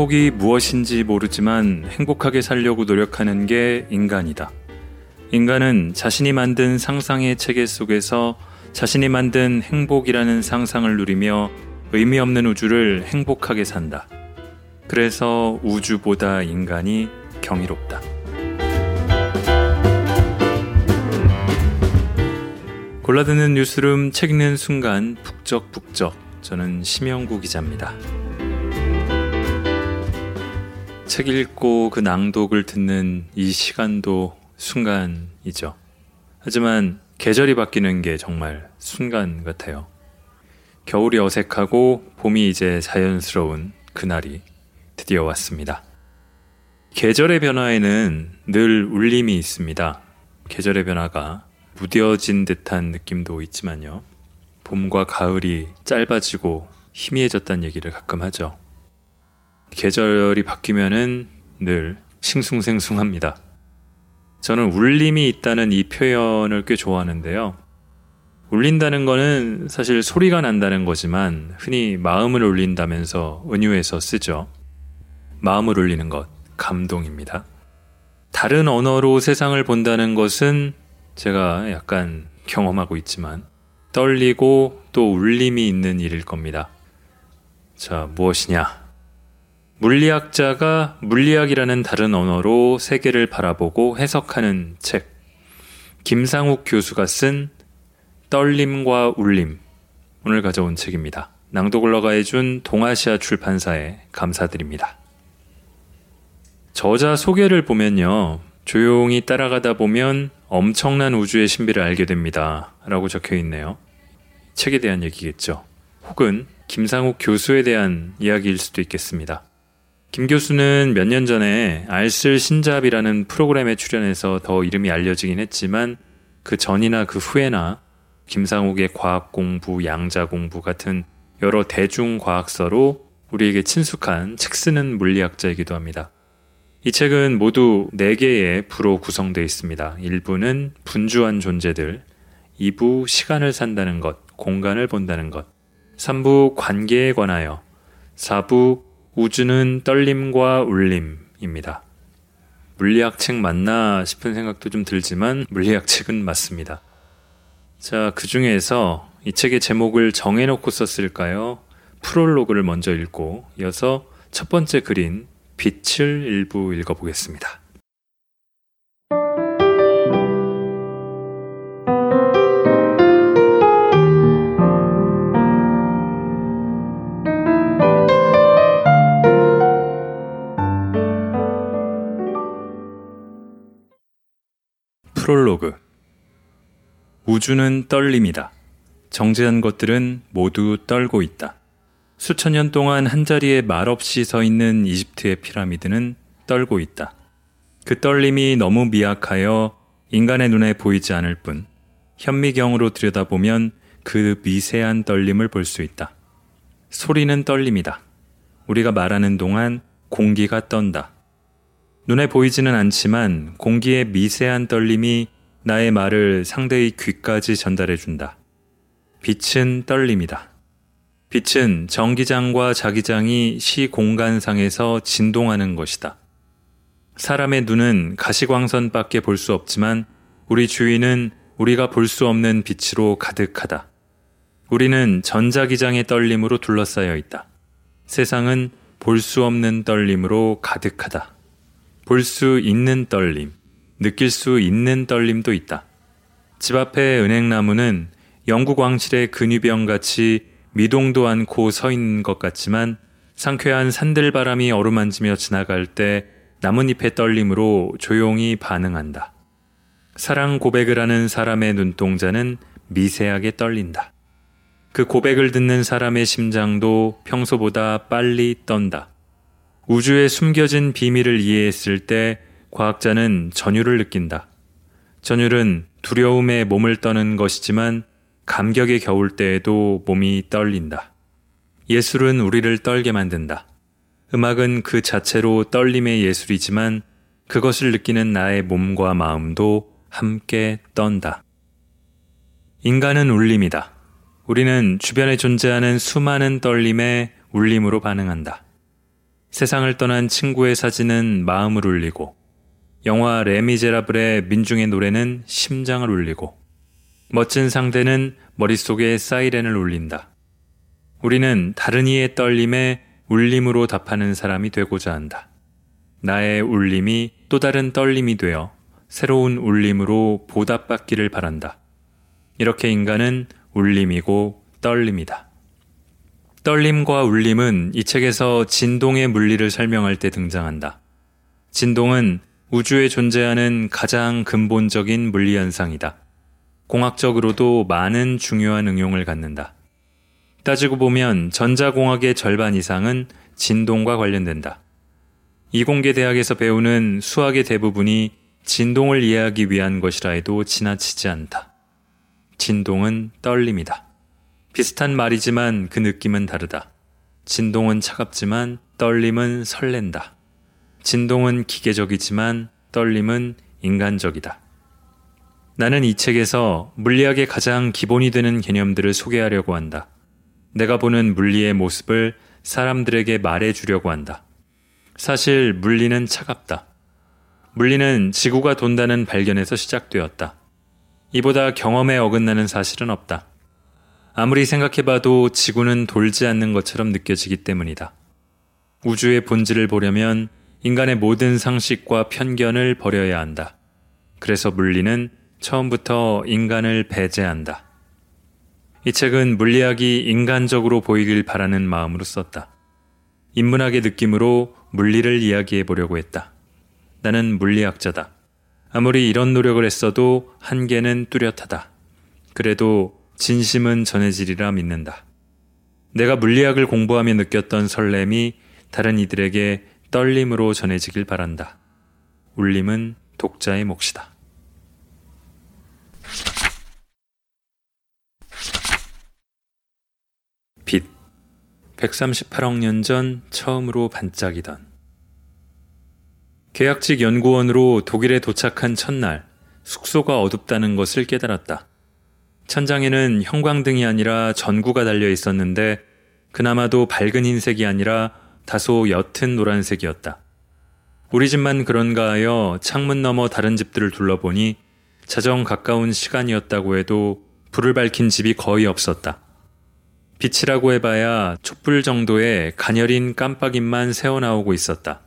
행복이 무엇인지 모르지만 행복하게 살려고 노력하는 게 인간이다. 인간은 자신이 만든 상상의 체계 속에서 자신이 만든 행복이라는 상상을 누리며 의미 없는 우주를 행복하게 산다. 그래서 우주보다 인간이 경이롭다. 골라드는 뉴스룸 책 읽는 순간 북적북적 저는 심영구 기자입니다. 책 읽고 그 낭독을 듣는 이 시간도 순간이죠. 하지만 계절이 바뀌는 게 정말 순간 같아요. 겨울이 어색하고 봄이 이제 자연스러운 그날이 드디어 왔습니다. 계절의 변화에는 늘 울림이 있습니다. 계절의 변화가 무뎌진 듯한 느낌도 있지만요. 봄과 가을이 짧아지고 희미해졌다는 얘기를 가끔 하죠. 계절이 바뀌면은 늘 싱숭생숭합니다. 저는 울림이 있다는 이 표현을 꽤 좋아하는데요. 울린다는 거는 사실 소리가 난다는 거지만 흔히 마음을 울린다면서 은유해서 쓰죠. 마음을 울리는 것, 감동입니다. 다른 언어로 세상을 본다는 것은 제가 약간 경험하고 있지만 떨리고 또 울림이 있는 일일 겁니다. 자, 무엇이냐? 물리학자가 물리학이라는 다른 언어로 세계를 바라보고 해석하는 책. 김상욱 교수가 쓴 떨림과 울림. 오늘 가져온 책입니다. 낭독을 허가해준 동아시아 출판사에 감사드립니다. 저자 소개를 보면요. 조용히 따라가다 보면 엄청난 우주의 신비를 알게 됩니다. 라고 적혀 있네요. 책에 대한 얘기겠죠. 혹은 김상욱 교수에 대한 이야기일 수도 있겠습니다. 김 교수는 몇 년 전에 알쓸 신잡이라는 프로그램에 출연해서 더 이름이 알려지긴 했지만 그 전이나 그 후에나 김상욱의 과학 공부, 양자 공부 같은 여러 대중 과학서로 우리에게 친숙한 책 쓰는 물리학자이기도 합니다. 이 책은 모두 4개의 부로 구성되어 있습니다. 1부는 분주한 존재들, 2부 시간을 산다는 것, 공간을 본다는 것, 3부 관계에 관하여, 4부 우주는 떨림과 울림입니다. 물리학 책 맞나 싶은 생각도 좀 들지만 물리학 책은 맞습니다. 자, 그 중에서 이 책의 제목을 정해놓고 썼을까요? 프롤로그를 먼저 읽고 이어서 첫 번째 글인 빛을 일부 읽어보겠습니다. 프롤로그 우주는 떨림이다. 정제한 것들은 모두 떨고 있다. 수천 년 동안 한자리에 말없이 서 있는 이집트의 피라미드는 떨고 있다. 그 떨림이 너무 미약하여 인간의 눈에 보이지 않을 뿐 현미경으로 들여다보면 그 미세한 떨림을 볼 수 있다. 소리는 떨림이다. 우리가 말하는 동안 공기가 떤다. 눈에 보이지는 않지만 공기의 미세한 떨림이 나의 말을 상대의 귀까지 전달해 준다. 빛은 떨림이다. 빛은 전기장과 자기장이 시 공간상에서 진동하는 것이다. 사람의 눈은 가시광선밖에 볼 수 없지만 우리 주위는 우리가 볼 수 없는 빛으로 가득하다. 우리는 전자기장의 떨림으로 둘러싸여 있다. 세상은 볼 수 없는 떨림으로 가득하다. 볼 수 있는 떨림, 느낄 수 있는 떨림도 있다. 집 앞의 은행나무는 영국 왕실의 근위병 같이 미동도 않고 서 있는 것 같지만 상쾌한 산들바람이 어루만지며 지나갈 때 나뭇잎의 떨림으로 조용히 반응한다. 사랑 고백을 하는 사람의 눈동자는 미세하게 떨린다. 그 고백을 듣는 사람의 심장도 평소보다 빨리 떤다. 우주에 숨겨진 비밀을 이해했을 때 과학자는 전율을 느낀다. 전율은 두려움에 몸을 떠는 것이지만 감격에 겨울 때에도 몸이 떨린다. 예술은 우리를 떨게 만든다. 음악은 그 자체로 떨림의 예술이지만 그것을 느끼는 나의 몸과 마음도 함께 떤다. 인간은 울림이다. 우리는 주변에 존재하는 수많은 떨림에 울림으로 반응한다. 세상을 떠난 친구의 사진은 마음을 울리고 영화 레미제라블의 민중의 노래는 심장을 울리고 멋진 상대는 머릿속에 사이렌을 울린다. 우리는 다른 이의 떨림에 울림으로 답하는 사람이 되고자 한다. 나의 울림이 또 다른 떨림이 되어 새로운 울림으로 보답받기를 바란다. 이렇게 인간은 울림이고 떨림이다. 떨림과 울림은 이 책에서 진동의 물리를 설명할 때 등장한다. 진동은 우주에 존재하는 가장 근본적인 물리 현상이다. 공학적으로도 많은 중요한 응용을 갖는다. 따지고 보면 전자공학의 절반 이상은 진동과 관련된다. 이공계 대학에서 배우는 수학의 대부분이 진동을 이해하기 위한 것이라 해도 지나치지 않다. 진동은 떨림이다. 비슷한 말이지만 그 느낌은 다르다. 진동은 차갑지만 떨림은 설렌다. 진동은 기계적이지만 떨림은 인간적이다. 나는 이 책에서 물리학의 가장 기본이 되는 개념들을 소개하려고 한다. 내가 보는 물리의 모습을 사람들에게 말해 주려고 한다. 사실 물리는 차갑다. 물리는 지구가 돈다는 발견에서 시작되었다. 이보다 경험에 어긋나는 사실은 없다. 아무리 생각해봐도 지구는 돌지 않는 것처럼 느껴지기 때문이다. 우주의 본질을 보려면 인간의 모든 상식과 편견을 버려야 한다. 그래서 물리는 처음부터 인간을 배제한다. 이 책은 물리학이 인간적으로 보이길 바라는 마음으로 썼다. 인문학의 느낌으로 물리를 이야기해 보려고 했다. 나는 물리학자다. 아무리 이런 노력을 했어도 한계는 뚜렷하다. 그래도 진심은 전해지리라 믿는다. 내가 물리학을 공부하며 느꼈던 설렘이 다른 이들에게 떨림으로 전해지길 바란다. 울림은 독자의 몫이다. 빛 138억 년 전 처음으로 반짝이던 계약직 연구원으로 독일에 도착한 첫날 숙소가 어둡다는 것을 깨달았다. 천장에는 형광등이 아니라 전구가 달려 있었는데 그나마도 밝은 흰색이 아니라 다소 옅은 노란색이었다. 우리 집만 그런가 하여 창문 너머 다른 집들을 둘러보니 자정 가까운 시간이었다고 해도 불을 밝힌 집이 거의 없었다. 빛이라고 해봐야 촛불 정도의 가녀린 깜빡임만 새어나오고 있었다.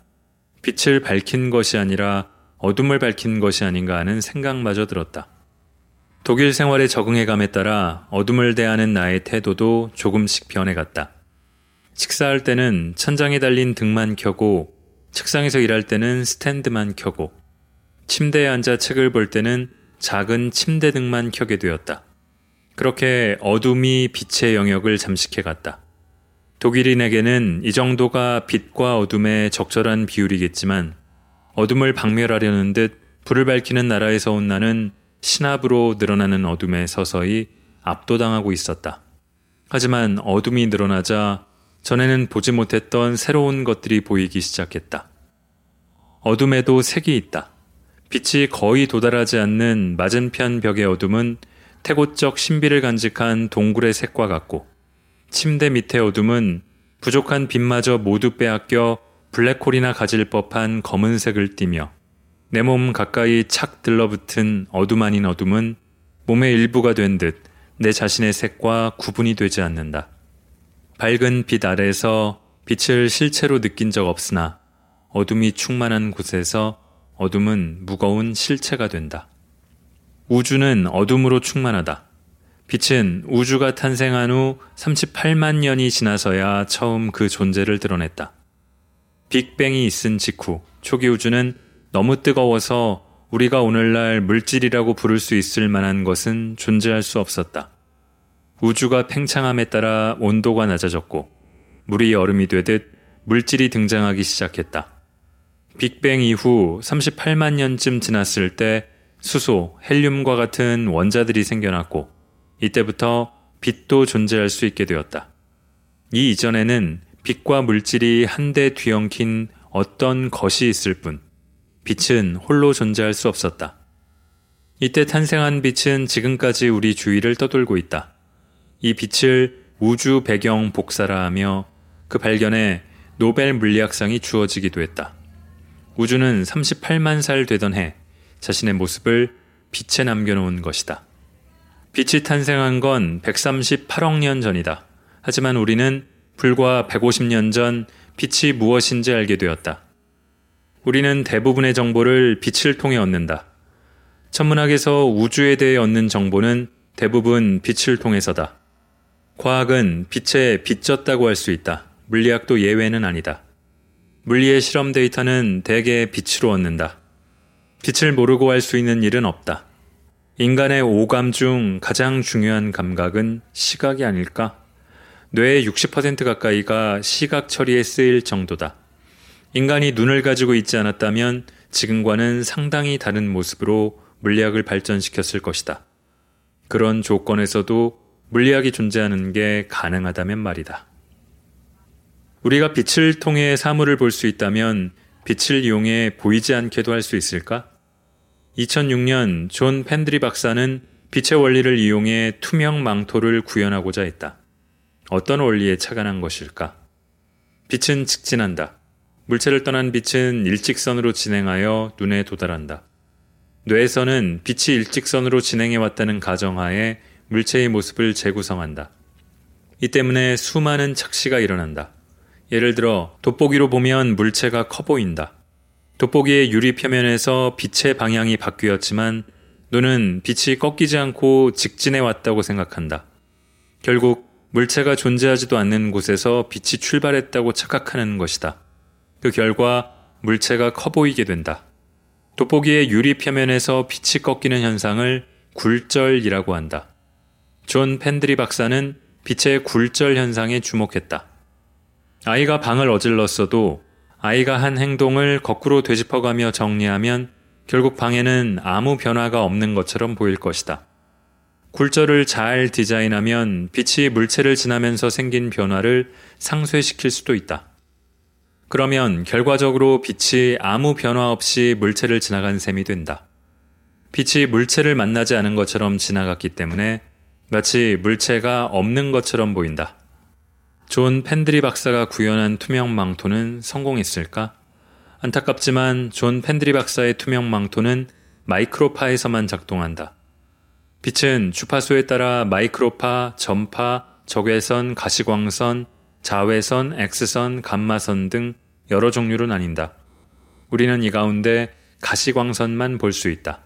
빛을 밝힌 것이 아니라 어둠을 밝힌 것이 아닌가 하는 생각마저 들었다. 독일 생활에 적응해감에 따라 어둠을 대하는 나의 태도도 조금씩 변해갔다. 식사할 때는 천장에 달린 등만 켜고 책상에서 일할 때는 스탠드만 켜고 침대에 앉아 책을 볼 때는 작은 침대 등만 켜게 되었다. 그렇게 어둠이 빛의 영역을 잠식해 갔다. 독일인에게는 이 정도가 빛과 어둠의 적절한 비율이겠지만 어둠을 박멸하려는 듯 불을 밝히는 나라에서 온 나는 신압으로 늘어나는 어둠에 서서히 압도당하고 있었다. 하지만 어둠이 늘어나자 전에는 보지 못했던 새로운 것들이 보이기 시작했다. 어둠에도 색이 있다. 빛이 거의 도달하지 않는 맞은편 벽의 어둠은 태고적 신비를 간직한 동굴의 색과 같고 침대 밑의 어둠은 부족한 빛마저 모두 빼앗겨 블랙홀이나 가질 법한 검은색을 띠며 내 몸 가까이 착 들러붙은 어둠 아닌 어둠은 몸의 일부가 된 듯 내 자신의 색과 구분이 되지 않는다. 밝은 빛 아래에서 빛을 실체로 느낀 적 없으나 어둠이 충만한 곳에서 어둠은 무거운 실체가 된다. 우주는 어둠으로 충만하다. 빛은 우주가 탄생한 후 38만 년이 지나서야 처음 그 존재를 드러냈다. 빅뱅이 있은 직후 초기 우주는 너무 뜨거워서 우리가 오늘날 물질이라고 부를 수 있을 만한 것은 존재할 수 없었다. 우주가 팽창함에 따라 온도가 낮아졌고 물이 얼음이 되듯 물질이 등장하기 시작했다. 빅뱅 이후 38만 년쯤 지났을 때 수소, 헬륨과 같은 원자들이 생겨났고 이때부터 빛도 존재할 수 있게 되었다. 이 이전에는 빛과 물질이 한데 뒤엉킨 어떤 것이 있을 뿐 빛은 홀로 존재할 수 없었다. 이때 탄생한 빛은 지금까지 우리 주위를 떠돌고 있다. 이 빛을 우주 배경 복사라 하며 그 발견에 노벨 물리학상이 주어지기도 했다. 우주는 38만 살 되던 해 자신의 모습을 빛에 남겨놓은 것이다. 빛이 탄생한 건 138억 년 전이다. 하지만 우리는 불과 150년 전 빛이 무엇인지 알게 되었다. 우리는 대부분의 정보를 빛을 통해 얻는다. 천문학에서 우주에 대해 얻는 정보는 대부분 빛을 통해서다. 과학은 빛에 빚졌다고 할 수 있다. 물리학도 예외는 아니다. 물리의 실험 데이터는 대개 빛으로 얻는다. 빛을 모르고 할 수 있는 일은 없다. 인간의 오감 중 가장 중요한 감각은 시각이 아닐까? 뇌의 60% 가까이가 시각 처리에 쓰일 정도다. 인간이 눈을 가지고 있지 않았다면 지금과는 상당히 다른 모습으로 물리학을 발전시켰을 것이다. 그런 조건에서도 물리학이 존재하는 게 가능하다면 말이다. 우리가 빛을 통해 사물을 볼 수 있다면 빛을 이용해 보이지 않게도 할 수 있을까? 2006년 존 펜드리 박사는 빛의 원리를 이용해 투명 망토를 구현하고자 했다. 어떤 원리에 착안한 것일까? 빛은 직진한다. 물체를 떠난 빛은 일직선으로 진행하여 눈에 도달한다. 뇌에서는 빛이 일직선으로 진행해 왔다는 가정하에 물체의 모습을 재구성한다. 이 때문에 수많은 착시가 일어난다. 예를 들어 돋보기로 보면 물체가 커 보인다. 돋보기의 유리 표면에서 빛의 방향이 바뀌었지만 눈은 빛이 꺾이지 않고 직진해 왔다고 생각한다. 결국 물체가 존재하지도 않는 곳에서 빛이 출발했다고 착각하는 것이다. 그 결과 물체가 커 보이게 된다. 돋보기의 유리 표면에서 빛이 꺾이는 현상을 굴절이라고 한다. 존 펜드리 박사는 빛의 굴절 현상에 주목했다. 아이가 방을 어질렀어도 아이가 한 행동을 거꾸로 되짚어가며 정리하면 결국 방에는 아무 변화가 없는 것처럼 보일 것이다. 굴절을 잘 디자인하면 빛이 물체를 지나면서 생긴 변화를 상쇄시킬 수도 있다. 그러면 결과적으로 빛이 아무 변화 없이 물체를 지나간 셈이 된다. 빛이 물체를 만나지 않은 것처럼 지나갔기 때문에 마치 물체가 없는 것처럼 보인다. 존 펜드리 박사가 구현한 투명 망토는 성공했을까? 안타깝지만 존 펜드리 박사의 투명 망토는 마이크로파에서만 작동한다. 빛은 주파수에 따라 마이크로파, 전파, 적외선, 가시광선, 자외선, X선, 감마선 등 여러 종류로 나뉜다. 우리는 이 가운데 가시광선만 볼 수 있다.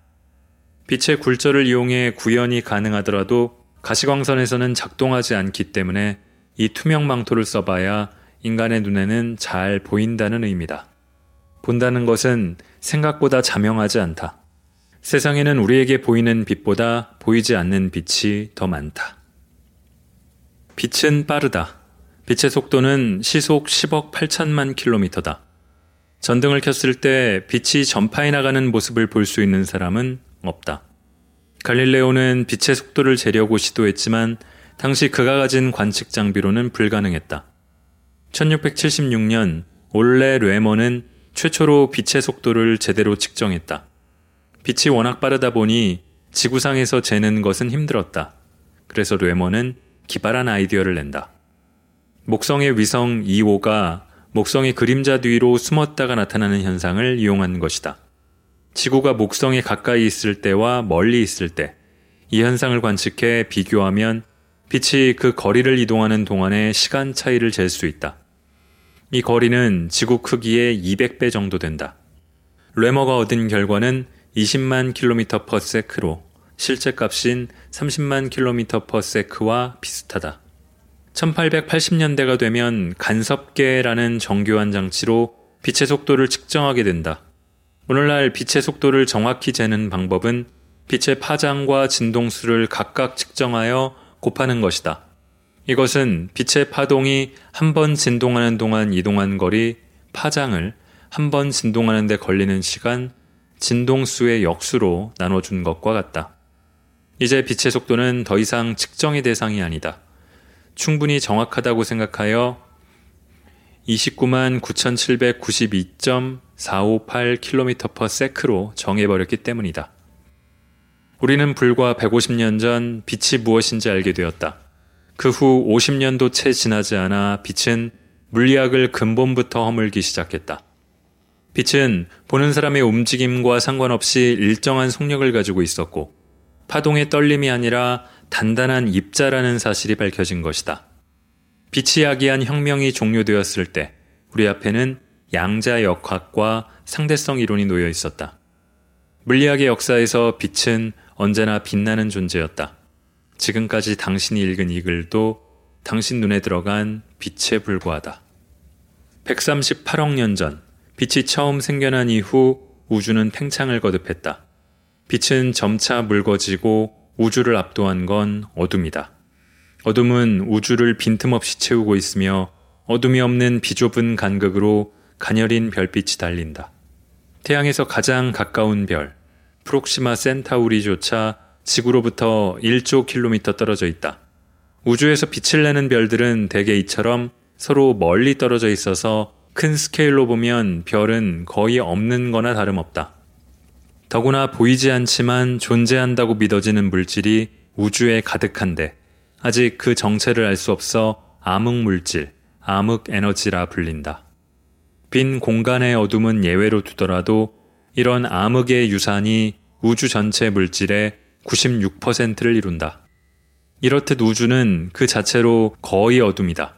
빛의 굴절을 이용해 구현이 가능하더라도 가시광선에서는 작동하지 않기 때문에 이 투명 망토를 써봐야 인간의 눈에는 잘 보인다는 의미다. 본다는 것은 생각보다 자명하지 않다. 세상에는 우리에게 보이는 빛보다 보이지 않는 빛이 더 많다. 빛은 빠르다. 빛의 속도는 시속 10억 8천만 킬로미터다. 전등을 켰을 때 빛이 전파해 나가는 모습을 볼 수 있는 사람은 없다. 갈릴레오는 빛의 속도를 재려고 시도했지만 당시 그가 가진 관측 장비로는 불가능했다. 1676년 올레 뢰머는 최초로 빛의 속도를 제대로 측정했다. 빛이 워낙 빠르다 보니 지구상에서 재는 것은 힘들었다. 그래서 뢰머는 기발한 아이디어를 낸다. 목성의 위성 2호가 목성의 그림자 뒤로 숨었다가 나타나는 현상을 이용한 것이다. 지구가 목성에 가까이 있을 때와 멀리 있을 때 이 현상을 관측해 비교하면 빛이 그 거리를 이동하는 동안의 시간 차이를 잴 수 있다. 이 거리는 지구 크기의 200배 정도 된다. 뢰머가 얻은 결과는 20만 킬로미터 per sec로 실제 값인 30만 킬로미터 per sec와 비슷하다. 1880년대가 되면 간섭계라는 정교한 장치로 빛의 속도를 측정하게 된다. 오늘날 빛의 속도를 정확히 재는 방법은 빛의 파장과 진동수를 각각 측정하여 곱하는 것이다. 이것은 빛의 파동이 한 번 진동하는 동안 이동한 거리, 파장을 한 번 진동하는 데 걸리는 시간, 진동수의 역수로 나눠준 것과 같다. 이제 빛의 속도는 더 이상 측정의 대상이 아니다. 충분히 정확하다고 생각하여 29만 9792.458km/s로 정해버렸기 때문이다. 우리는 불과 150년 전 빛이 무엇인지 알게 되었다. 그 후 50년도 채 지나지 않아 빛은 물리학을 근본부터 허물기 시작했다. 빛은 보는 사람의 움직임과 상관없이 일정한 속력을 가지고 있었고 파동의 떨림이 아니라 단단한 입자라는 사실이 밝혀진 것이다. 빛이 야기한 혁명이 종료되었을 때 우리 앞에는 양자 역학과 상대성 이론이 놓여 있었다. 물리학의 역사에서 빛은 언제나 빛나는 존재였다. 지금까지 당신이 읽은 이 글도 당신 눈에 들어간 빛에 불과하다. 138억 년 전, 빛이 처음 생겨난 이후 우주는 팽창을 거듭했다. 빛은 점차 묽어지고 우주를 압도한 건 어둠이다. 어둠은 우주를 빈틈없이 채우고 있으며 어둠이 없는 비좁은 간극으로 가녀린 별빛이 달린다. 태양에서 가장 가까운 별, 프록시마 센타우리조차 지구로부터 1조 킬로미터 떨어져 있다. 우주에서 빛을 내는 별들은 대개 이처럼 서로 멀리 떨어져 있어서 큰 스케일로 보면 별은 거의 없는 거나 다름없다. 더구나 보이지 않지만 존재한다고 믿어지는 물질이 우주에 가득한데 아직 그 정체를 알 수 없어 암흑 물질, 암흑 에너지라 불린다. 빈 공간의 어둠은 예외로 두더라도 이런 암흑의 유산이 우주 전체 물질의 96%를 이룬다. 이렇듯 우주는 그 자체로 거의 어둠이다.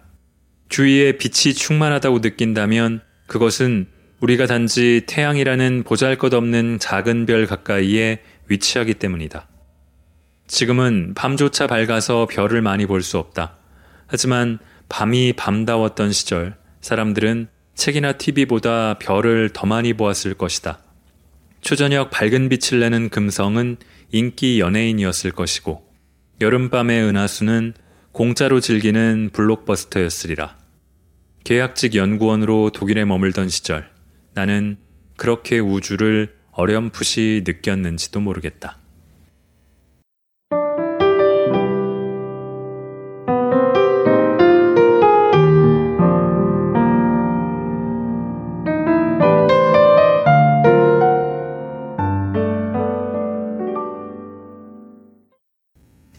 주위에 빛이 충만하다고 느낀다면 그것은 우리가 단지 태양이라는 보잘 것 없는 작은 별 가까이에 위치하기 때문이다. 지금은 밤조차 밝아서 별을 많이 볼 수 없다. 하지만 밤이 밤다웠던 시절 사람들은 책이나 TV보다 별을 더 많이 보았을 것이다. 초저녁 밝은 빛을 내는 금성은 인기 연예인이었을 것이고 여름밤의 은하수는 공짜로 즐기는 블록버스터였으리라. 계약직 연구원으로 독일에 머물던 시절 나는 그렇게 우주를 어렴풋이 느꼈는지도 모르겠다.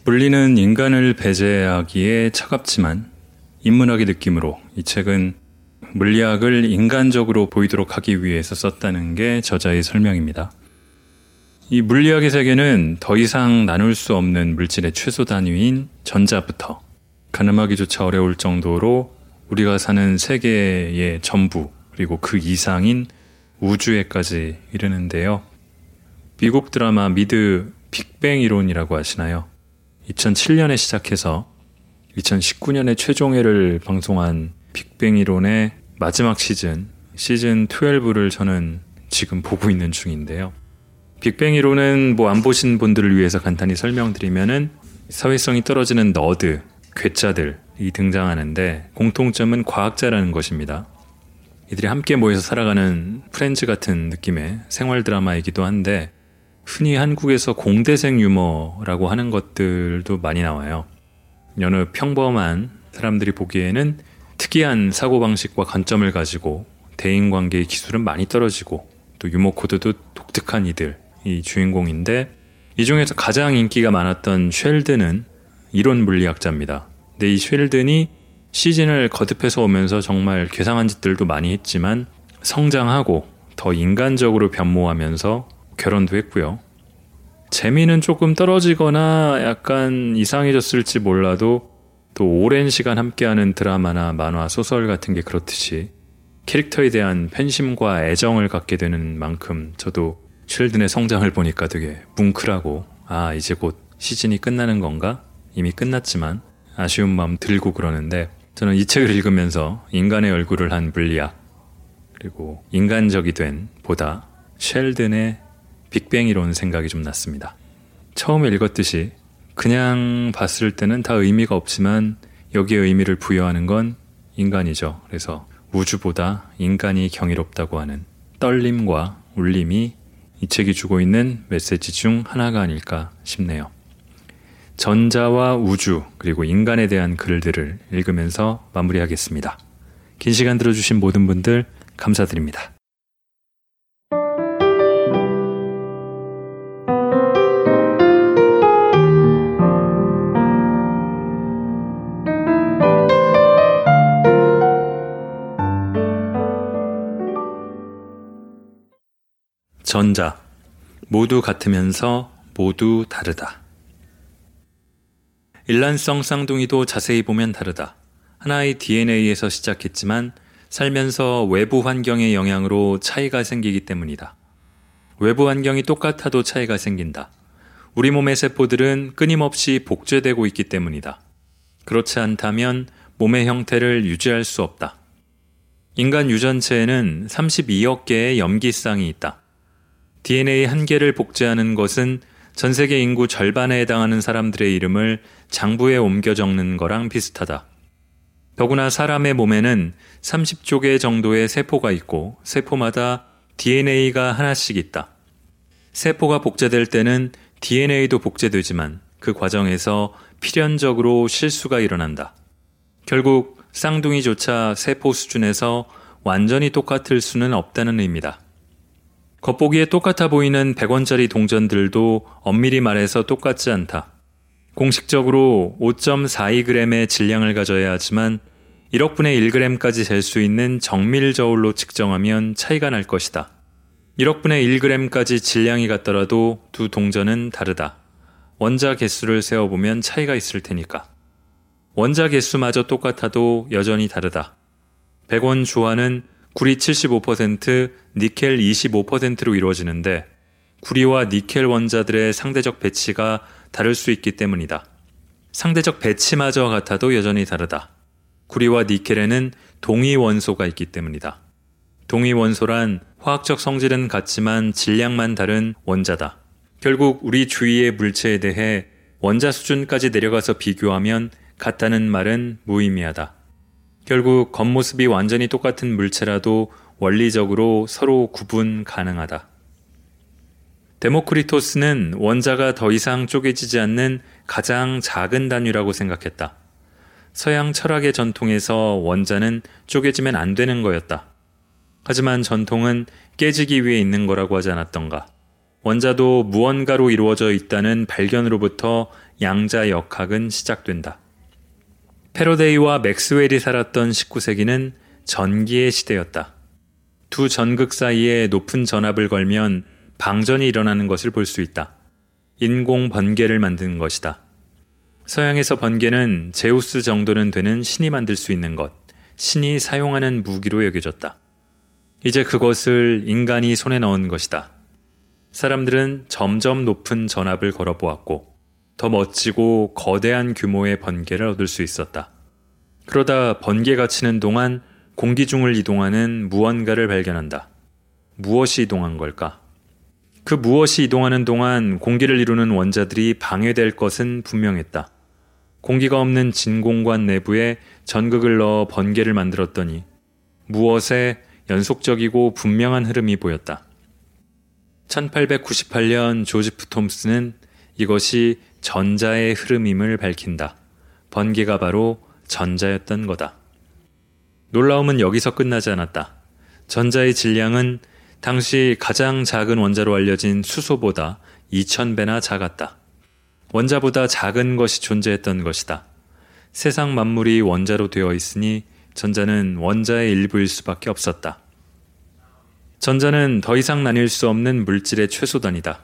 물리는 인간을 배제하기에 차갑지만 인문학의 느낌으로 이 책은 물리학을 인간적으로 보이도록 하기 위해서 썼다는 게 저자의 설명입니다. 이 물리학의 세계는 더 이상 나눌 수 없는 물질의 최소 단위인 전자부터 가늠하기조차 어려울 정도로 우리가 사는 세계의 전부 그리고 그 이상인 우주에까지 이르는데요. 미국 드라마 미드 빅뱅 이론이라고 하시나요? 2007년에 시작해서 2019년에 최종회를 방송한 빅뱅 이론의 마지막 시즌, 시즌 12를 저는 지금 보고 있는 중인데요. 빅뱅 이론은 뭐 안 보신 분들을 위해서 간단히 설명드리면은 사회성이 떨어지는 nerd, 괴짜들이 등장하는데 공통점은 과학자라는 것입니다. 이들이 함께 모여서 살아가는 프렌즈 같은 느낌의 생활 드라마이기도 한데 흔히 한국에서 공대생 유머라고 하는 것들도 많이 나와요. 여느 평범한 사람들이 보기에는 특이한 사고방식과 관점을 가지고 대인관계의 기술은 많이 떨어지고 또 유머 코드도 독특한 이들이 주인공인데 이 중에서 가장 인기가 많았던 쉘드는 이론 물리학자입니다. 근데 이 쉘든이 시즌을 거듭해서 오면서 정말 괴상한 짓들도 많이 했지만 성장하고 더 인간적으로 변모하면서 결혼도 했고요. 재미는 조금 떨어지거나 약간 이상해졌을지 몰라도 또 오랜 시간 함께하는 드라마나 만화, 소설 같은 게 그렇듯이 캐릭터에 대한 팬심과 애정을 갖게 되는 만큼 저도 쉘든의 성장을 보니까 되게 뭉클하고 아 이제 곧 시즌이 끝나는 건가? 이미 끝났지만 아쉬운 마음 들고 그러는데 저는 이 책을 읽으면서 인간의 얼굴을 한 물리학 그리고 인간적이 된 보다 쉘든의 빅뱅 이론 생각이 좀 났습니다. 처음에 읽었듯이 그냥 봤을 때는 다 의미가 없지만 여기에 의미를 부여하는 건 인간이죠. 그래서 우주보다 인간이 경이롭다고 하는 떨림과 울림이 이 책이 주고 있는 메시지 중 하나가 아닐까 싶네요. 전자와 우주 그리고 인간에 대한 글들을 읽으면서 마무리하겠습니다. 긴 시간 들어주신 모든 분들 감사드립니다. 전자. 모두 같으면서 모두 다르다. 일란성 쌍둥이도 자세히 보면 다르다. 하나의 DNA에서 시작했지만 살면서 외부 환경의 영향으로 차이가 생기기 때문이다. 외부 환경이 똑같아도 차이가 생긴다. 우리 몸의 세포들은 끊임없이 복제되고 있기 때문이다. 그렇지 않다면 몸의 형태를 유지할 수 없다. 인간 유전체에는 32억 개의 염기쌍이 있다. DNA 한 개를 복제하는 것은 전 세계 인구 절반에 해당하는 사람들의 이름을 장부에 옮겨 적는 거랑 비슷하다. 더구나 사람의 몸에는 30조 개 정도의 세포가 있고 세포마다 DNA가 하나씩 있다. 세포가 복제될 때는 DNA도 복제되지만 그 과정에서 필연적으로 실수가 일어난다. 결국 쌍둥이조차 세포 수준에서 완전히 똑같을 수는 없다는 의미다. 겉보기에 똑같아 보이는 100원짜리 동전들도 엄밀히 말해서 똑같지 않다. 공식적으로 5.42g의 질량을 가져야 하지만 1억 분의 1g까지 잴 수 있는 정밀 저울로 측정하면 차이가 날 것이다. 1억 분의 1g까지 질량이 같더라도 두 동전은 다르다. 원자 개수를 세어보면 차이가 있을 테니까. 원자 개수마저 똑같아도 여전히 다르다. 100원 주화는 구리 75%, 니켈 25%로 이루어지는데 구리와 니켈 원자들의 상대적 배치가 다를 수 있기 때문이다. 상대적 배치마저 같아도 여전히 다르다. 구리와 니켈에는 동위 원소가 있기 때문이다. 동위 원소란 화학적 성질은 같지만 질량만 다른 원자다. 결국 우리 주위의 물체에 대해 원자 수준까지 내려가서 비교하면 같다는 말은 무의미하다. 결국 겉모습이 완전히 똑같은 물체라도 원리적으로 서로 구분 가능하다. 데모크리토스는 원자가 더 이상 쪼개지지 않는 가장 작은 단위라고 생각했다. 서양 철학의 전통에서 원자는 쪼개지면 안 되는 거였다. 하지만 전통은 깨지기 위해 있는 거라고 하지 않았던가. 원자도 무언가로 이루어져 있다는 발견으로부터 양자 역학은 시작된다. 패러데이와 맥스웰이 살았던 19세기는 전기의 시대였다. 두 전극 사이에 높은 전압을 걸면 방전이 일어나는 것을 볼 수 있다. 인공 번개를 만드는 것이다. 서양에서 번개는 제우스 정도는 되는 신이 만들 수 있는 것, 신이 사용하는 무기로 여겨졌다. 이제 그것을 인간이 손에 넣은 것이다. 사람들은 점점 높은 전압을 걸어보았고, 더 멋지고 거대한 규모의 번개를 얻을 수 있었다. 그러다 번개가 치는 동안 공기 중을 이동하는 무언가를 발견한다. 무엇이 이동한 걸까? 그 무엇이 이동하는 동안 공기를 이루는 원자들이 방해될 것은 분명했다. 공기가 없는 진공관 내부에 전극을 넣어 번개를 만들었더니 무엇에 연속적이고 분명한 흐름이 보였다. 1898년 조지프 톰스는 이것이 전자의 흐름임을 밝힌다. 번개가 바로 전자였던 거다. 놀라움은 여기서 끝나지 않았다. 전자의 질량은 당시 가장 작은 원자로 알려진 수소보다 2000배나 작았다. 원자보다 작은 것이 존재했던 것이다. 세상 만물이 원자로 되어 있으니 전자는 원자의 일부일 수밖에 없었다. 전자는 더 이상 나뉠 수 없는 물질의 최소단이다.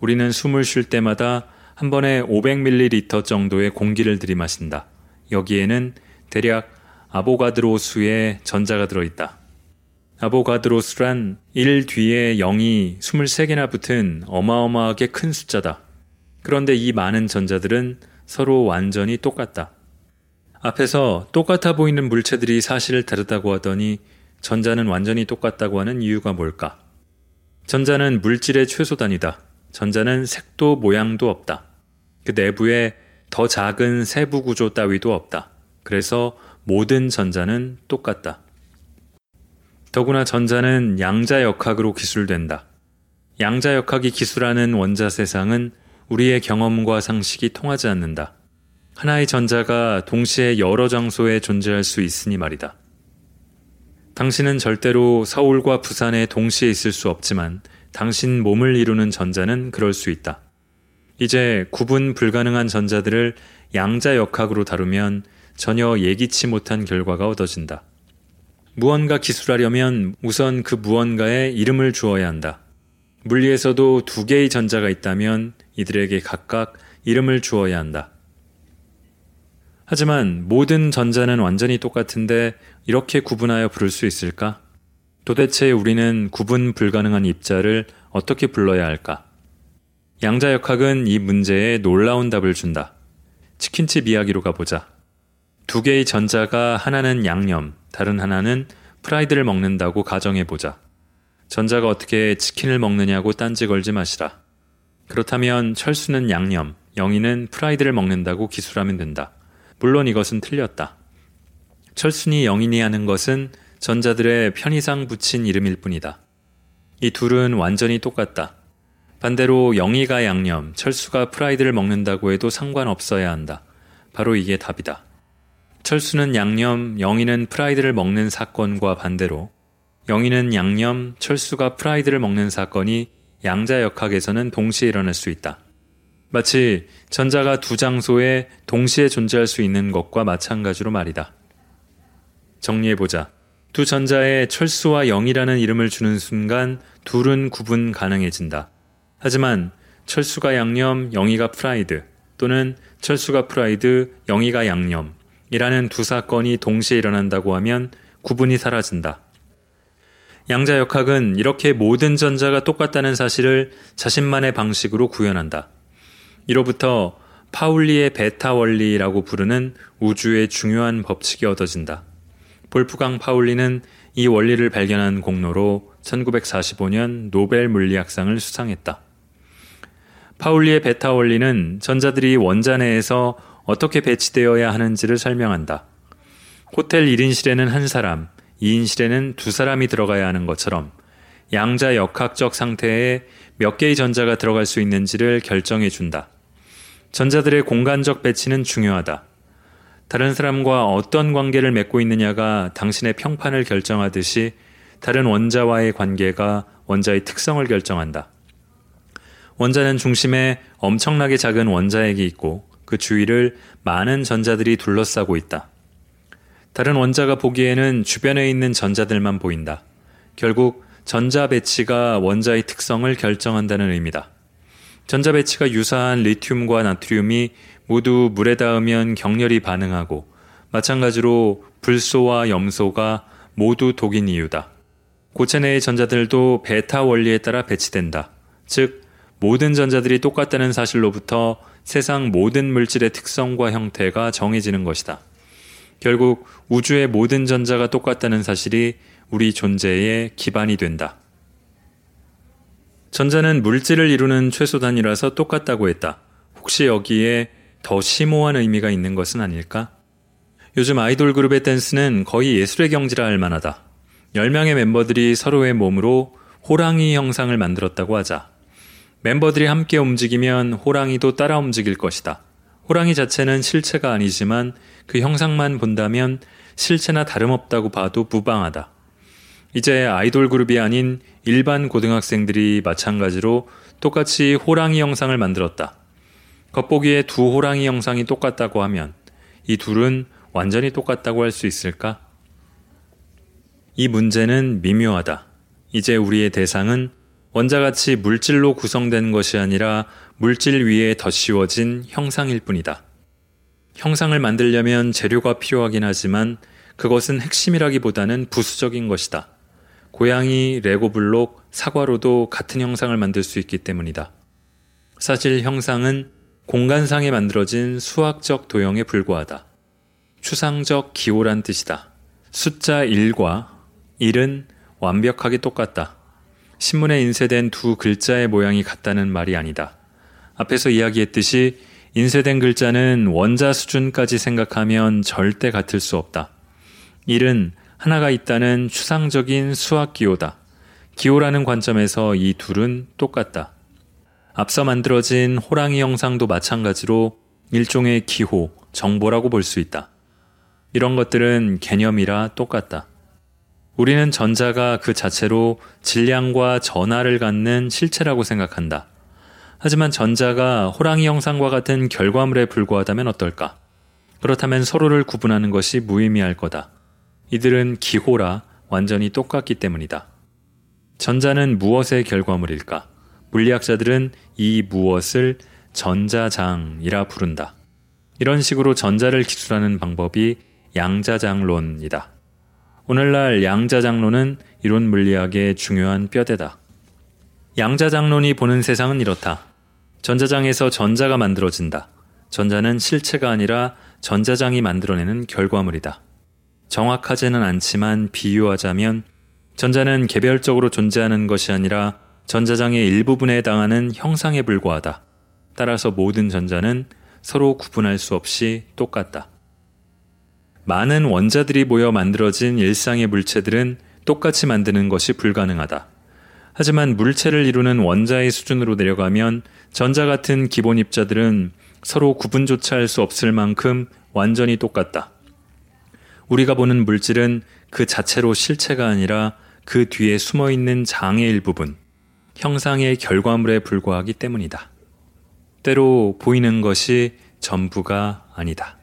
우리는 숨을 쉴 때마다 한 번에 500ml 정도의 공기를 들이마신다. 여기에는 대략 아보가드로 수의 전자가 들어있다. 아보가드로 수란 1 뒤에 0이 23개나 붙은 어마어마하게 큰 숫자다. 그런데 이 많은 전자들은 서로 완전히 똑같다. 앞에서 똑같아 보이는 물체들이 사실 다르다고 하더니 전자는 완전히 똑같다고 하는 이유가 뭘까? 전자는 물질의 최소단이다. 전자는 색도 모양도 없다. 그 내부에 더 작은 세부 구조 따위도 없다. 그래서 모든 전자는 똑같다. 더구나 전자는 양자역학으로 기술된다. 양자역학이 기술하는 원자 세상은 우리의 경험과 상식이 통하지 않는다. 하나의 전자가 동시에 여러 장소에 존재할 수 있으니 말이다. 당신은 절대로 서울과 부산에 동시에 있을 수 없지만 당신 몸을 이루는 전자는 그럴 수 있다. 이제 구분 불가능한 전자들을 양자 역학으로 다루면 전혀 예기치 못한 결과가 얻어진다. 무언가 기술하려면 우선 그 무언가에 이름을 주어야 한다. 물리에서도 두 개의 전자가 있다면 이들에게 각각 이름을 주어야 한다. 하지만 모든 전자는 완전히 똑같은데 이렇게 구분하여 부를 수 있을까? 도대체 우리는 구분 불가능한 입자를 어떻게 불러야 할까? 양자역학은 이 문제에 놀라운 답을 준다. 치킨집 이야기로 가보자. 두 개의 전자가 하나는 양념, 다른 하나는 프라이드를 먹는다고 가정해보자. 전자가 어떻게 치킨을 먹느냐고 딴지 걸지 마시라. 그렇다면 철수는 양념, 영희는 프라이드를 먹는다고 기술하면 된다. 물론 이것은 틀렸다. 철수니 영희니 하는 것은 전자들의 편의상 붙인 이름일 뿐이다. 이 둘은 완전히 똑같다. 반대로 영희가 양념, 철수가 프라이드를 먹는다고 해도 상관없어야 한다. 바로 이게 답이다. 철수는 양념, 영희는 프라이드를 먹는 사건과 반대로 영희는 양념, 철수가 프라이드를 먹는 사건이 양자 역학에서는 동시에 일어날 수 있다. 마치 전자가 두 장소에 동시에 존재할 수 있는 것과 마찬가지로 말이다. 정리해보자. 두 전자에 철수와 영희라는 이름을 주는 순간 둘은 구분 가능해진다. 하지만 철수가 양념, 영희가 프라이드 또는 철수가 프라이드, 영희가 양념이라는 두 사건이 동시에 일어난다고 하면 구분이 사라진다. 양자역학은 이렇게 모든 전자가 똑같다는 사실을 자신만의 방식으로 구현한다. 이로부터 파울리의 배타 원리라고 부르는 우주의 중요한 법칙이 얻어진다. 볼프강 파울리는 이 원리를 발견한 공로로 1945년 노벨 물리학상을 수상했다. 파울리의 베타 원리는 전자들이 원자 내에서 어떻게 배치되어야 하는지를 설명한다. 호텔 1인실에는 한 사람, 2인실에는 두 사람이 들어가야 하는 것처럼 양자 역학적 상태에 몇 개의 전자가 들어갈 수 있는지를 결정해 준다. 전자들의 공간적 배치는 중요하다. 다른 사람과 어떤 관계를 맺고 있느냐가 당신의 평판을 결정하듯이 다른 원자와의 관계가 원자의 특성을 결정한다. 원자는 중심에 엄청나게 작은 원자핵이 있고 그 주위를 많은 전자들이 둘러싸고 있다. 다른 원자가 보기에는 주변에 있는 전자들만 보인다. 결국 전자 배치가 원자의 특성을 결정한다는 의미다. 전자 배치가 유사한 리튬과 나트륨이 모두 물에 닿으면 격렬히 반응하고 마찬가지로 불소와 염소가 모두 독인 이유다. 고체 내의 전자들도 베타 원리에 따라 배치된다. 즉, 모든 전자들이 똑같다는 사실로부터 세상 모든 물질의 특성과 형태가 정해지는 것이다. 결국 우주의 모든 전자가 똑같다는 사실이 우리 존재의 기반이 된다. 전자는 물질을 이루는 최소 단위라서 똑같다고 했다. 혹시 여기에 더 심오한 의미가 있는 것은 아닐까? 요즘 아이돌 그룹의 댄스는 거의 예술의 경지라 할 만하다. 10명의 멤버들이 서로의 몸으로 호랑이 형상을 만들었다고 하자. 멤버들이 함께 움직이면 호랑이도 따라 움직일 것이다. 호랑이 자체는 실체가 아니지만 그 형상만 본다면 실체나 다름없다고 봐도 무방하다. 이제 아이돌 그룹이 아닌 일반 고등학생들이 마찬가지로 똑같이 호랑이 영상을 만들었다. 겉보기에 두 호랑이 영상이 똑같다고 하면 이 둘은 완전히 똑같다고 할 수 있을까? 이 문제는 미묘하다. 이제 우리의 대상은 원자같이 물질로 구성된 것이 아니라 물질 위에 덧씌워진 형상일 뿐이다. 형상을 만들려면 재료가 필요하긴 하지만 그것은 핵심이라기보다는 부수적인 것이다. 고양이, 레고 블록, 사과로도 같은 형상을 만들 수 있기 때문이다. 사실 형상은 공간상에 만들어진 수학적 도형에 불과하다. 추상적 기호란 뜻이다. 숫자 1과 1은 완벽하게 똑같다. 신문에 인쇄된 두 글자의 모양이 같다는 말이 아니다. 앞에서 이야기했듯이 인쇄된 글자는 원자 수준까지 생각하면 절대 같을 수 없다. 1은 하나가 있다는 추상적인 수학 기호다. 기호라는 관점에서 이 둘은 똑같다. 앞서 만들어진 호랑이 영상도 마찬가지로 일종의 기호, 정보라고 볼 수 있다. 이런 것들은 개념이라 똑같다. 우리는 전자가 그 자체로 질량과 전하를 갖는 실체라고 생각한다. 하지만 전자가 호랑이 영상과 같은 결과물에 불과하다면 어떨까? 그렇다면 서로를 구분하는 것이 무의미할 거다. 이들은 기호라 완전히 똑같기 때문이다. 전자는 무엇의 결과물일까? 물리학자들은 이 무엇을 전자장이라 부른다. 이런 식으로 전자를 기술하는 방법이 양자장론이다. 오늘날 양자장론은 이론 물리학의 중요한 뼈대다. 양자장론이 보는 세상은 이렇다. 전자장에서 전자가 만들어진다. 전자는 실체가 아니라 전자장이 만들어내는 결과물이다. 정확하지는 않지만 비유하자면 전자는 개별적으로 존재하는 것이 아니라 전자장의 일부분에 해당하는 형상에 불과하다. 따라서 모든 전자는 서로 구분할 수 없이 똑같다. 많은 원자들이 모여 만들어진 일상의 물체들은 똑같이 만드는 것이 불가능하다. 하지만 물체를 이루는 원자의 수준으로 내려가면 전자 같은 기본 입자들은 서로 구분조차 할 수 없을 만큼 완전히 똑같다. 우리가 보는 물질은 그 자체로 실체가 아니라 그 뒤에 숨어 있는 장의 일부분, 형상의 결과물에 불과하기 때문이다. 때로 보이는 것이 전부가 아니다.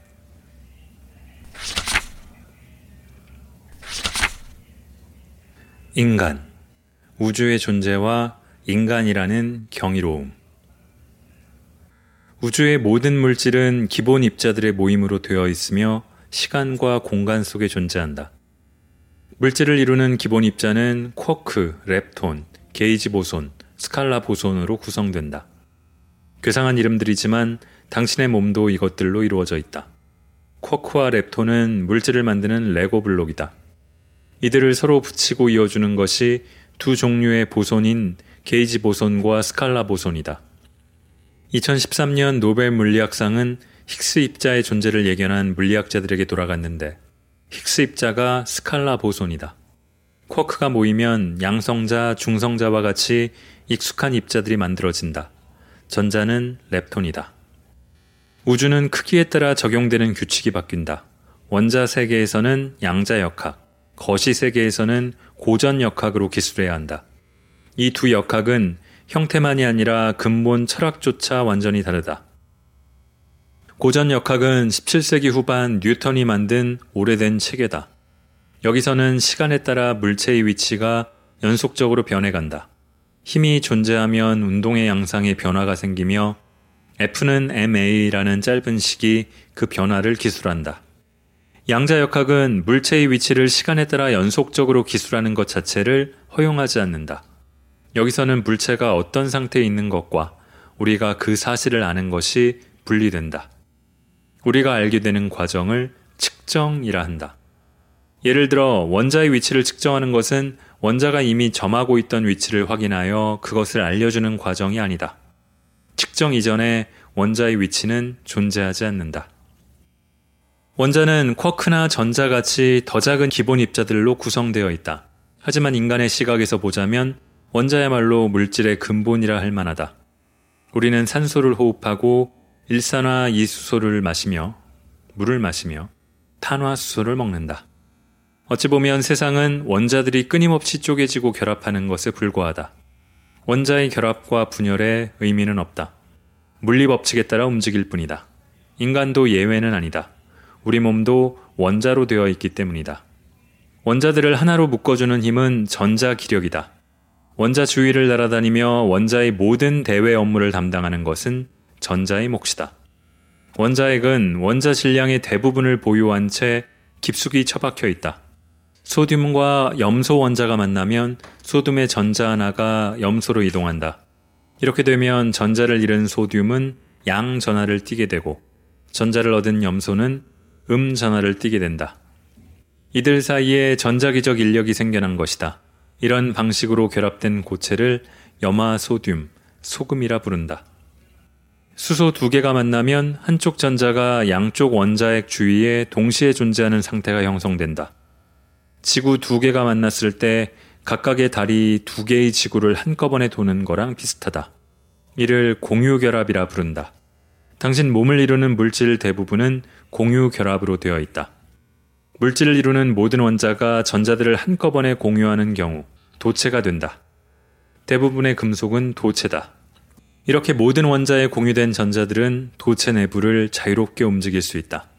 인간, 우주의 존재와 인간이라는 경이로움. 우주의 모든 물질은 기본 입자들의 모임으로 되어 있으며 시간과 공간 속에 존재한다. 물질을 이루는 기본 입자는 쿼크, 렙톤, 게이지 보손, 스칼라 보손으로 구성된다. 괴상한 이름들이지만 당신의 몸도 이것들로 이루어져 있다. 쿼크와 렙톤은 물질을 만드는 레고 블록이다. 이들을 서로 붙이고 이어주는 것이 두 종류의 보손인 게이지 보손과 스칼라 보손이다. 2013년 노벨 물리학상은 힉스 입자의 존재를 예견한 물리학자들에게 돌아갔는데 힉스 입자가 스칼라 보손이다. 쿼크가 모이면 양성자, 중성자와 같이 익숙한 입자들이 만들어진다. 전자는 렙톤이다. 우주는 크기에 따라 적용되는 규칙이 바뀐다. 원자 세계에서는 양자 역학, 거시 세계에서는 고전 역학으로 기술해야 한다. 이 두 역학은 형태만이 아니라 근본 철학조차 완전히 다르다. 고전 역학은 17세기 후반 뉴턴이 만든 오래된 체계다. 여기서는 시간에 따라 물체의 위치가 연속적으로 변해간다. 힘이 존재하면 운동의 양상에 변화가 생기며 F는 MA라는 짧은 식이 그 변화를 기술한다. 양자역학은 물체의 위치를 시간에 따라 연속적으로 기술하는 것 자체를 허용하지 않는다. 여기서는 물체가 어떤 상태에 있는 것과 우리가 그 사실을 아는 것이 분리된다. 우리가 알게 되는 과정을 측정이라 한다. 예를 들어 원자의 위치를 측정하는 것은 원자가 이미 점하고 있던 위치를 확인하여 그것을 알려주는 과정이 아니다. 측정 이전에 원자의 위치는 존재하지 않는다. 원자는 쿼크나 전자 같이 더 작은 기본 입자들로 구성되어 있다. 하지만 인간의 시각에서 보자면 원자야말로 물질의 근본이라 할 만하다. 우리는 산소를 호흡하고 일산화 이수소를 마시며 물을 마시며 탄화수소를 먹는다. 어찌 보면 세상은 원자들이 끊임없이 쪼개지고 결합하는 것에 불과하다. 원자의 결합과 분열에 의미는 없다. 물리 법칙에 따라 움직일 뿐이다. 인간도 예외는 아니다. 우리 몸도 원자로 되어 있기 때문이다. 원자들을 하나로 묶어주는 힘은 전자 기력이다. 원자 주위를 날아다니며 원자의 모든 대외 업무를 담당하는 것은 전자의 몫이다. 원자핵은 원자 질량의 대부분을 보유한 채 깊숙이 처박혀 있다. 소듐과 염소 원자가 만나면 소듐의 전자 하나가 염소로 이동한다. 이렇게 되면 전자를 잃은 소듐은 양 전하를 띠게 되고 전자를 얻은 염소는 음 전하를 띠게 된다. 이들 사이에 전자기적 인력이 생겨난 것이다. 이런 방식으로 결합된 고체를 염화소듐, 소금이라 부른다. 수소 두 개가 만나면 한쪽 전자가 양쪽 원자핵 주위에 동시에 존재하는 상태가 형성된다. 지구 두 개가 만났을 때 각각의 달이 두 개의 지구를 한꺼번에 도는 거랑 비슷하다. 이를 공유결합이라 부른다. 당신 몸을 이루는 물질 대부분은 공유결합으로 되어 있다. 물질을 이루는 모든 원자가 전자들을 한꺼번에 공유하는 경우 도체가 된다. 대부분의 금속은 도체다. 이렇게 모든 원자에 공유된 전자들은 도체 내부를 자유롭게 움직일 수 있다.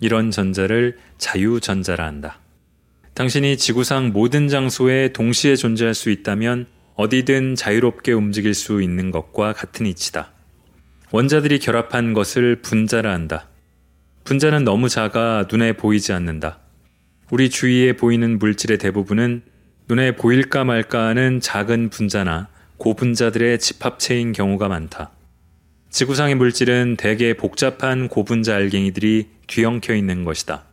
이런 전자를 자유전자라 한다. 당신이 지구상 모든 장소에 동시에 존재할 수 있다면 어디든 자유롭게 움직일 수 있는 것과 같은 이치다. 원자들이 결합한 것을 분자라 한다. 분자는 너무 작아 눈에 보이지 않는다. 우리 주위에 보이는 물질의 대부분은 눈에 보일까 말까 하는 작은 분자나 고분자들의 집합체인 경우가 많다. 지구상의 물질은 대개 복잡한 고분자 알갱이들이 뒤엉켜 있는 것이다.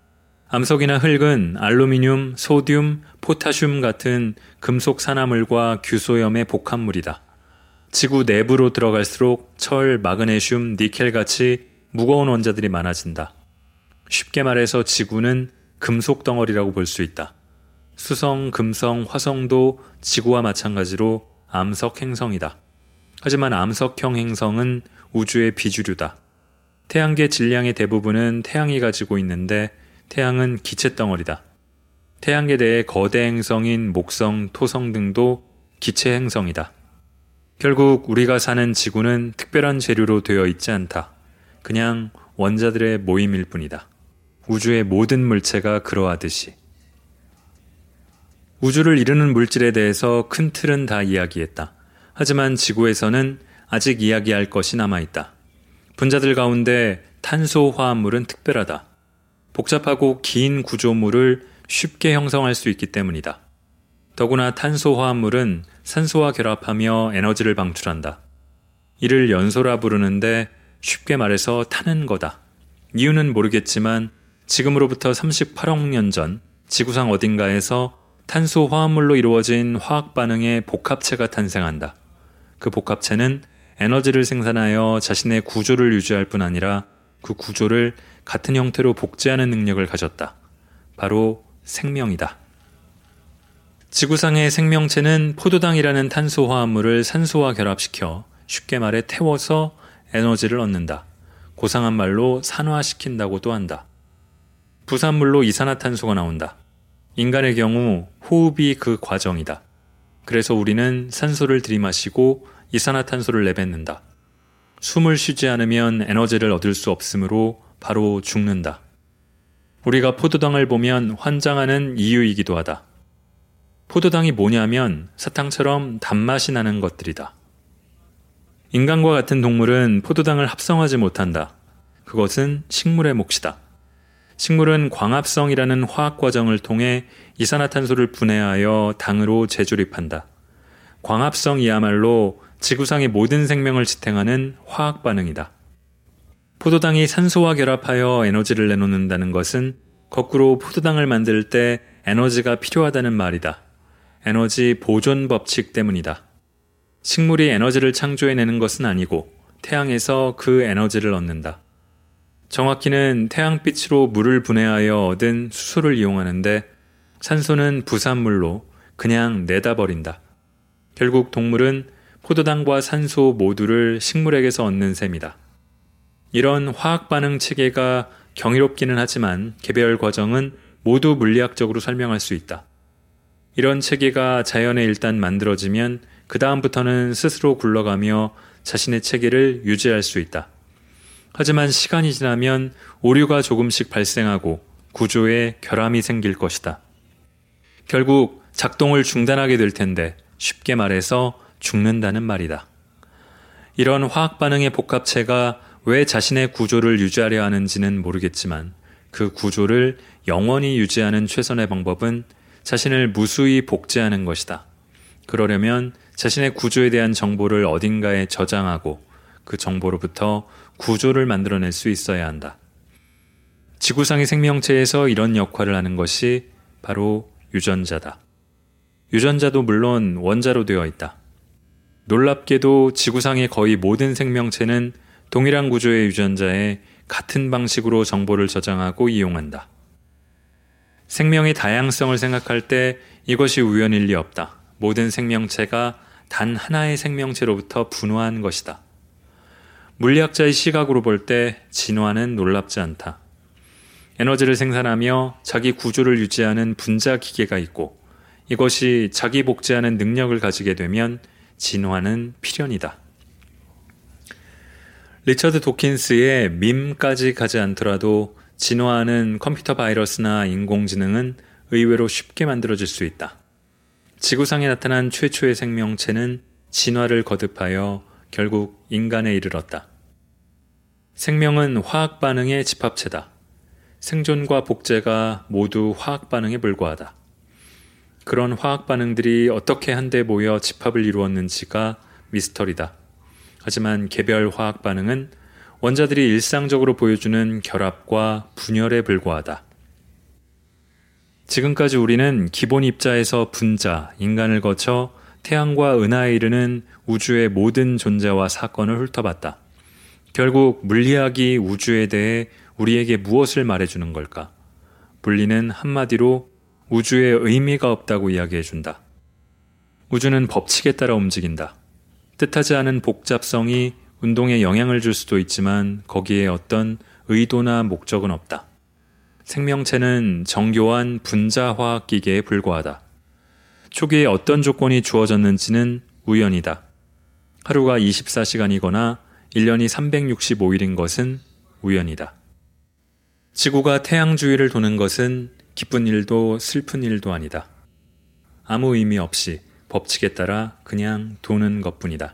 암석이나 흙은 알루미늄, 소듐, 포타슘 같은 금속 산화물과 규소염의 복합물이다. 지구 내부로 들어갈수록 철, 마그네슘, 니켈 같이 무거운 원자들이 많아진다. 쉽게 말해서 지구는 금속 덩어리라고 볼 수 있다. 수성, 금성, 화성도 지구와 마찬가지로 암석 행성이다. 하지만 암석형 행성은 우주의 비주류다. 태양계 질량의 대부분은 태양이 가지고 있는데 태양은 기체 덩어리다. 태양계 내의 거대 행성인 목성, 토성 등도 기체 행성이다. 결국 우리가 사는 지구는 특별한 재료로 되어 있지 않다. 그냥 원자들의 모임일 뿐이다. 우주의 모든 물체가 그러하듯이. 우주를 이루는 물질에 대해서 큰 틀은 다 이야기했다. 하지만 지구에서는 아직 이야기할 것이 남아있다. 분자들 가운데 탄소 화합물은 특별하다. 복잡하고 긴 구조물을 쉽게 형성할 수 있기 때문이다. 더구나 탄소 화합물은 산소와 결합하며 에너지를 방출한다. 이를 연소라 부르는데 쉽게 말해서 타는 거다. 이유는 모르겠지만 지금으로부터 38억 년 전 지구상 어딘가에서 탄소 화합물로 이루어진 화학 반응의 복합체가 탄생한다. 그 복합체는 에너지를 생산하여 자신의 구조를 유지할 뿐 아니라 그 구조를 같은 형태로 복제하는 능력을 가졌다. 바로 생명이다. 지구상의 생명체는 포도당이라는 탄소 화합물을 산소와 결합시켜 쉽게 말해 태워서 에너지를 얻는다. 고상한 말로 산화시킨다고도 한다. 부산물로 이산화탄소가 나온다. 인간의 경우 호흡이 그 과정이다. 그래서 우리는 산소를 들이마시고 이산화탄소를 내뱉는다. 숨을 쉬지 않으면 에너지를 얻을 수 없으므로 바로 죽는다. 우리가 포도당을 보면 환장하는 이유이기도 하다. 포도당이 뭐냐면 사탕처럼 단맛이 나는 것들이다. 인간과 같은 동물은 포도당을 합성하지 못한다. 그것은 식물의 몫이다. 식물은 광합성이라는 화학 과정을 통해 이산화탄소를 분해하여 당으로 재조립한다. 광합성이야말로 지구상의 모든 생명을 지탱하는 화학 반응이다. 포도당이 산소와 결합하여 에너지를 내놓는다는 것은 거꾸로 포도당을 만들 때 에너지가 필요하다는 말이다. 에너지 보존 법칙 때문이다. 식물이 에너지를 창조해내는 것은 아니고 태양에서 그 에너지를 얻는다. 정확히는 태양빛으로 물을 분해하여 얻은 수소를 이용하는데 산소는 부산물로 그냥 내다버린다. 결국 동물은 포도당과 산소 모두를 식물에게서 얻는 셈이다. 이런 화학 반응 체계가 경이롭기는 하지만 개별 과정은 모두 물리학적으로 설명할 수 있다. 이런 체계가 자연에 일단 만들어지면 그 다음부터는 스스로 굴러가며 자신의 체계를 유지할 수 있다. 하지만 시간이 지나면 오류가 조금씩 발생하고 구조에 결함이 생길 것이다. 결국 작동을 중단하게 될 텐데 쉽게 말해서 죽는다는 말이다. 이런 화학 반응의 복합체가 왜 자신의 구조를 유지하려 하는지는 모르겠지만 그 구조를 영원히 유지하는 최선의 방법은 자신을 무수히 복제하는 것이다. 그러려면 자신의 구조에 대한 정보를 어딘가에 저장하고 그 정보로부터 구조를 만들어낼 수 있어야 한다. 지구상의 생명체에서 이런 역할을 하는 것이 바로 유전자다. 유전자도 물론 원자로 되어 있다. 놀랍게도 지구상의 거의 모든 생명체는 동일한 구조의 유전자에 같은 방식으로 정보를 저장하고 이용한다. 생명의 다양성을 생각할 때 이것이 우연일 리 없다. 모든 생명체가 단 하나의 생명체로부터 분화한 것이다. 물리학자의 시각으로 볼 때 진화는 놀랍지 않다. 에너지를 생산하며 자기 구조를 유지하는 분자 기계가 있고 이것이 자기 복제하는 능력을 가지게 되면 진화는 필연이다. 리처드 도킨스의 밈까지 가지 않더라도 진화하는 컴퓨터 바이러스나 인공지능은 의외로 쉽게 만들어질 수 있다. 지구상에 나타난 최초의 생명체는 진화를 거듭하여 결국 인간에 이르렀다. 생명은 화학 반응의 집합체다. 생존과 복제가 모두 화학 반응에 불과하다. 그런 화학 반응들이 어떻게 한데 모여 집합을 이루었는지가 미스터리다. 하지만 개별 화학 반응은 원자들이 일상적으로 보여주는 결합과 분열에 불과하다. 지금까지 우리는 기본 입자에서 분자, 인간을 거쳐 태양과 은하에 이르는 우주의 모든 존재와 사건을 훑어봤다. 결국 물리학이 우주에 대해 우리에게 무엇을 말해주는 걸까? 분리는 한마디로 우주에 의미가 없다고 이야기해준다. 우주는 법칙에 따라 움직인다. 뜻하지 않은 복잡성이 운동에 영향을 줄 수도 있지만 거기에 어떤 의도나 목적은 없다. 생명체는 정교한 분자화학 기계에 불과하다. 초기에 어떤 조건이 주어졌는지는 우연이다. 하루가 24시간이거나 1년이 365일인 것은 우연이다. 지구가 태양 주위를 도는 것은 기쁜 일도 슬픈 일도 아니다. 아무 의미 없이 법칙에 따라 그냥 도는 것 뿐이다.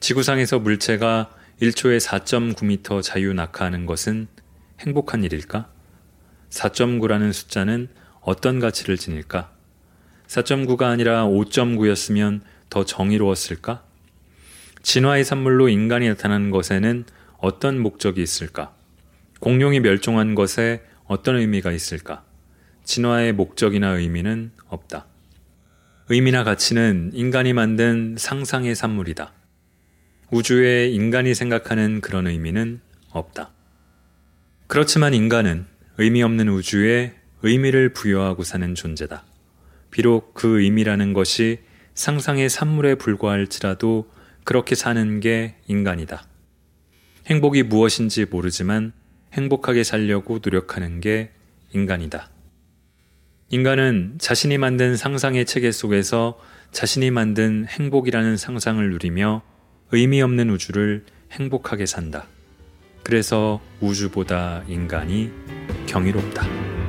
지구상에서 물체가 1초에 4.9m 자유 낙하하는 것은 행복한 일일까? 4.9라는 숫자는 어떤 가치를 지닐까? 4.9가 아니라 5.9였으면 더 정의로웠을까? 진화의 산물로 인간이 나타나는 것에는 어떤 목적이 있을까? 공룡이 멸종한 것에 어떤 의미가 있을까? 진화의 목적이나 의미는 없다. 의미나 가치는 인간이 만든 상상의 산물이다. 우주에 인간이 생각하는 그런 의미는 없다. 그렇지만 인간은 의미 없는 우주에 의미를 부여하고 사는 존재다. 비록 그 의미라는 것이 상상의 산물에 불과할지라도 그렇게 사는 게 인간이다. 행복이 무엇인지 모르지만 행복하게 살려고 노력하는 게 인간이다. 인간은 자신이 만든 상상의 체계 속에서 자신이 만든 행복이라는 상상을 누리며 의미 없는 우주를 행복하게 산다. 그래서 우주보다 인간이 경이롭다.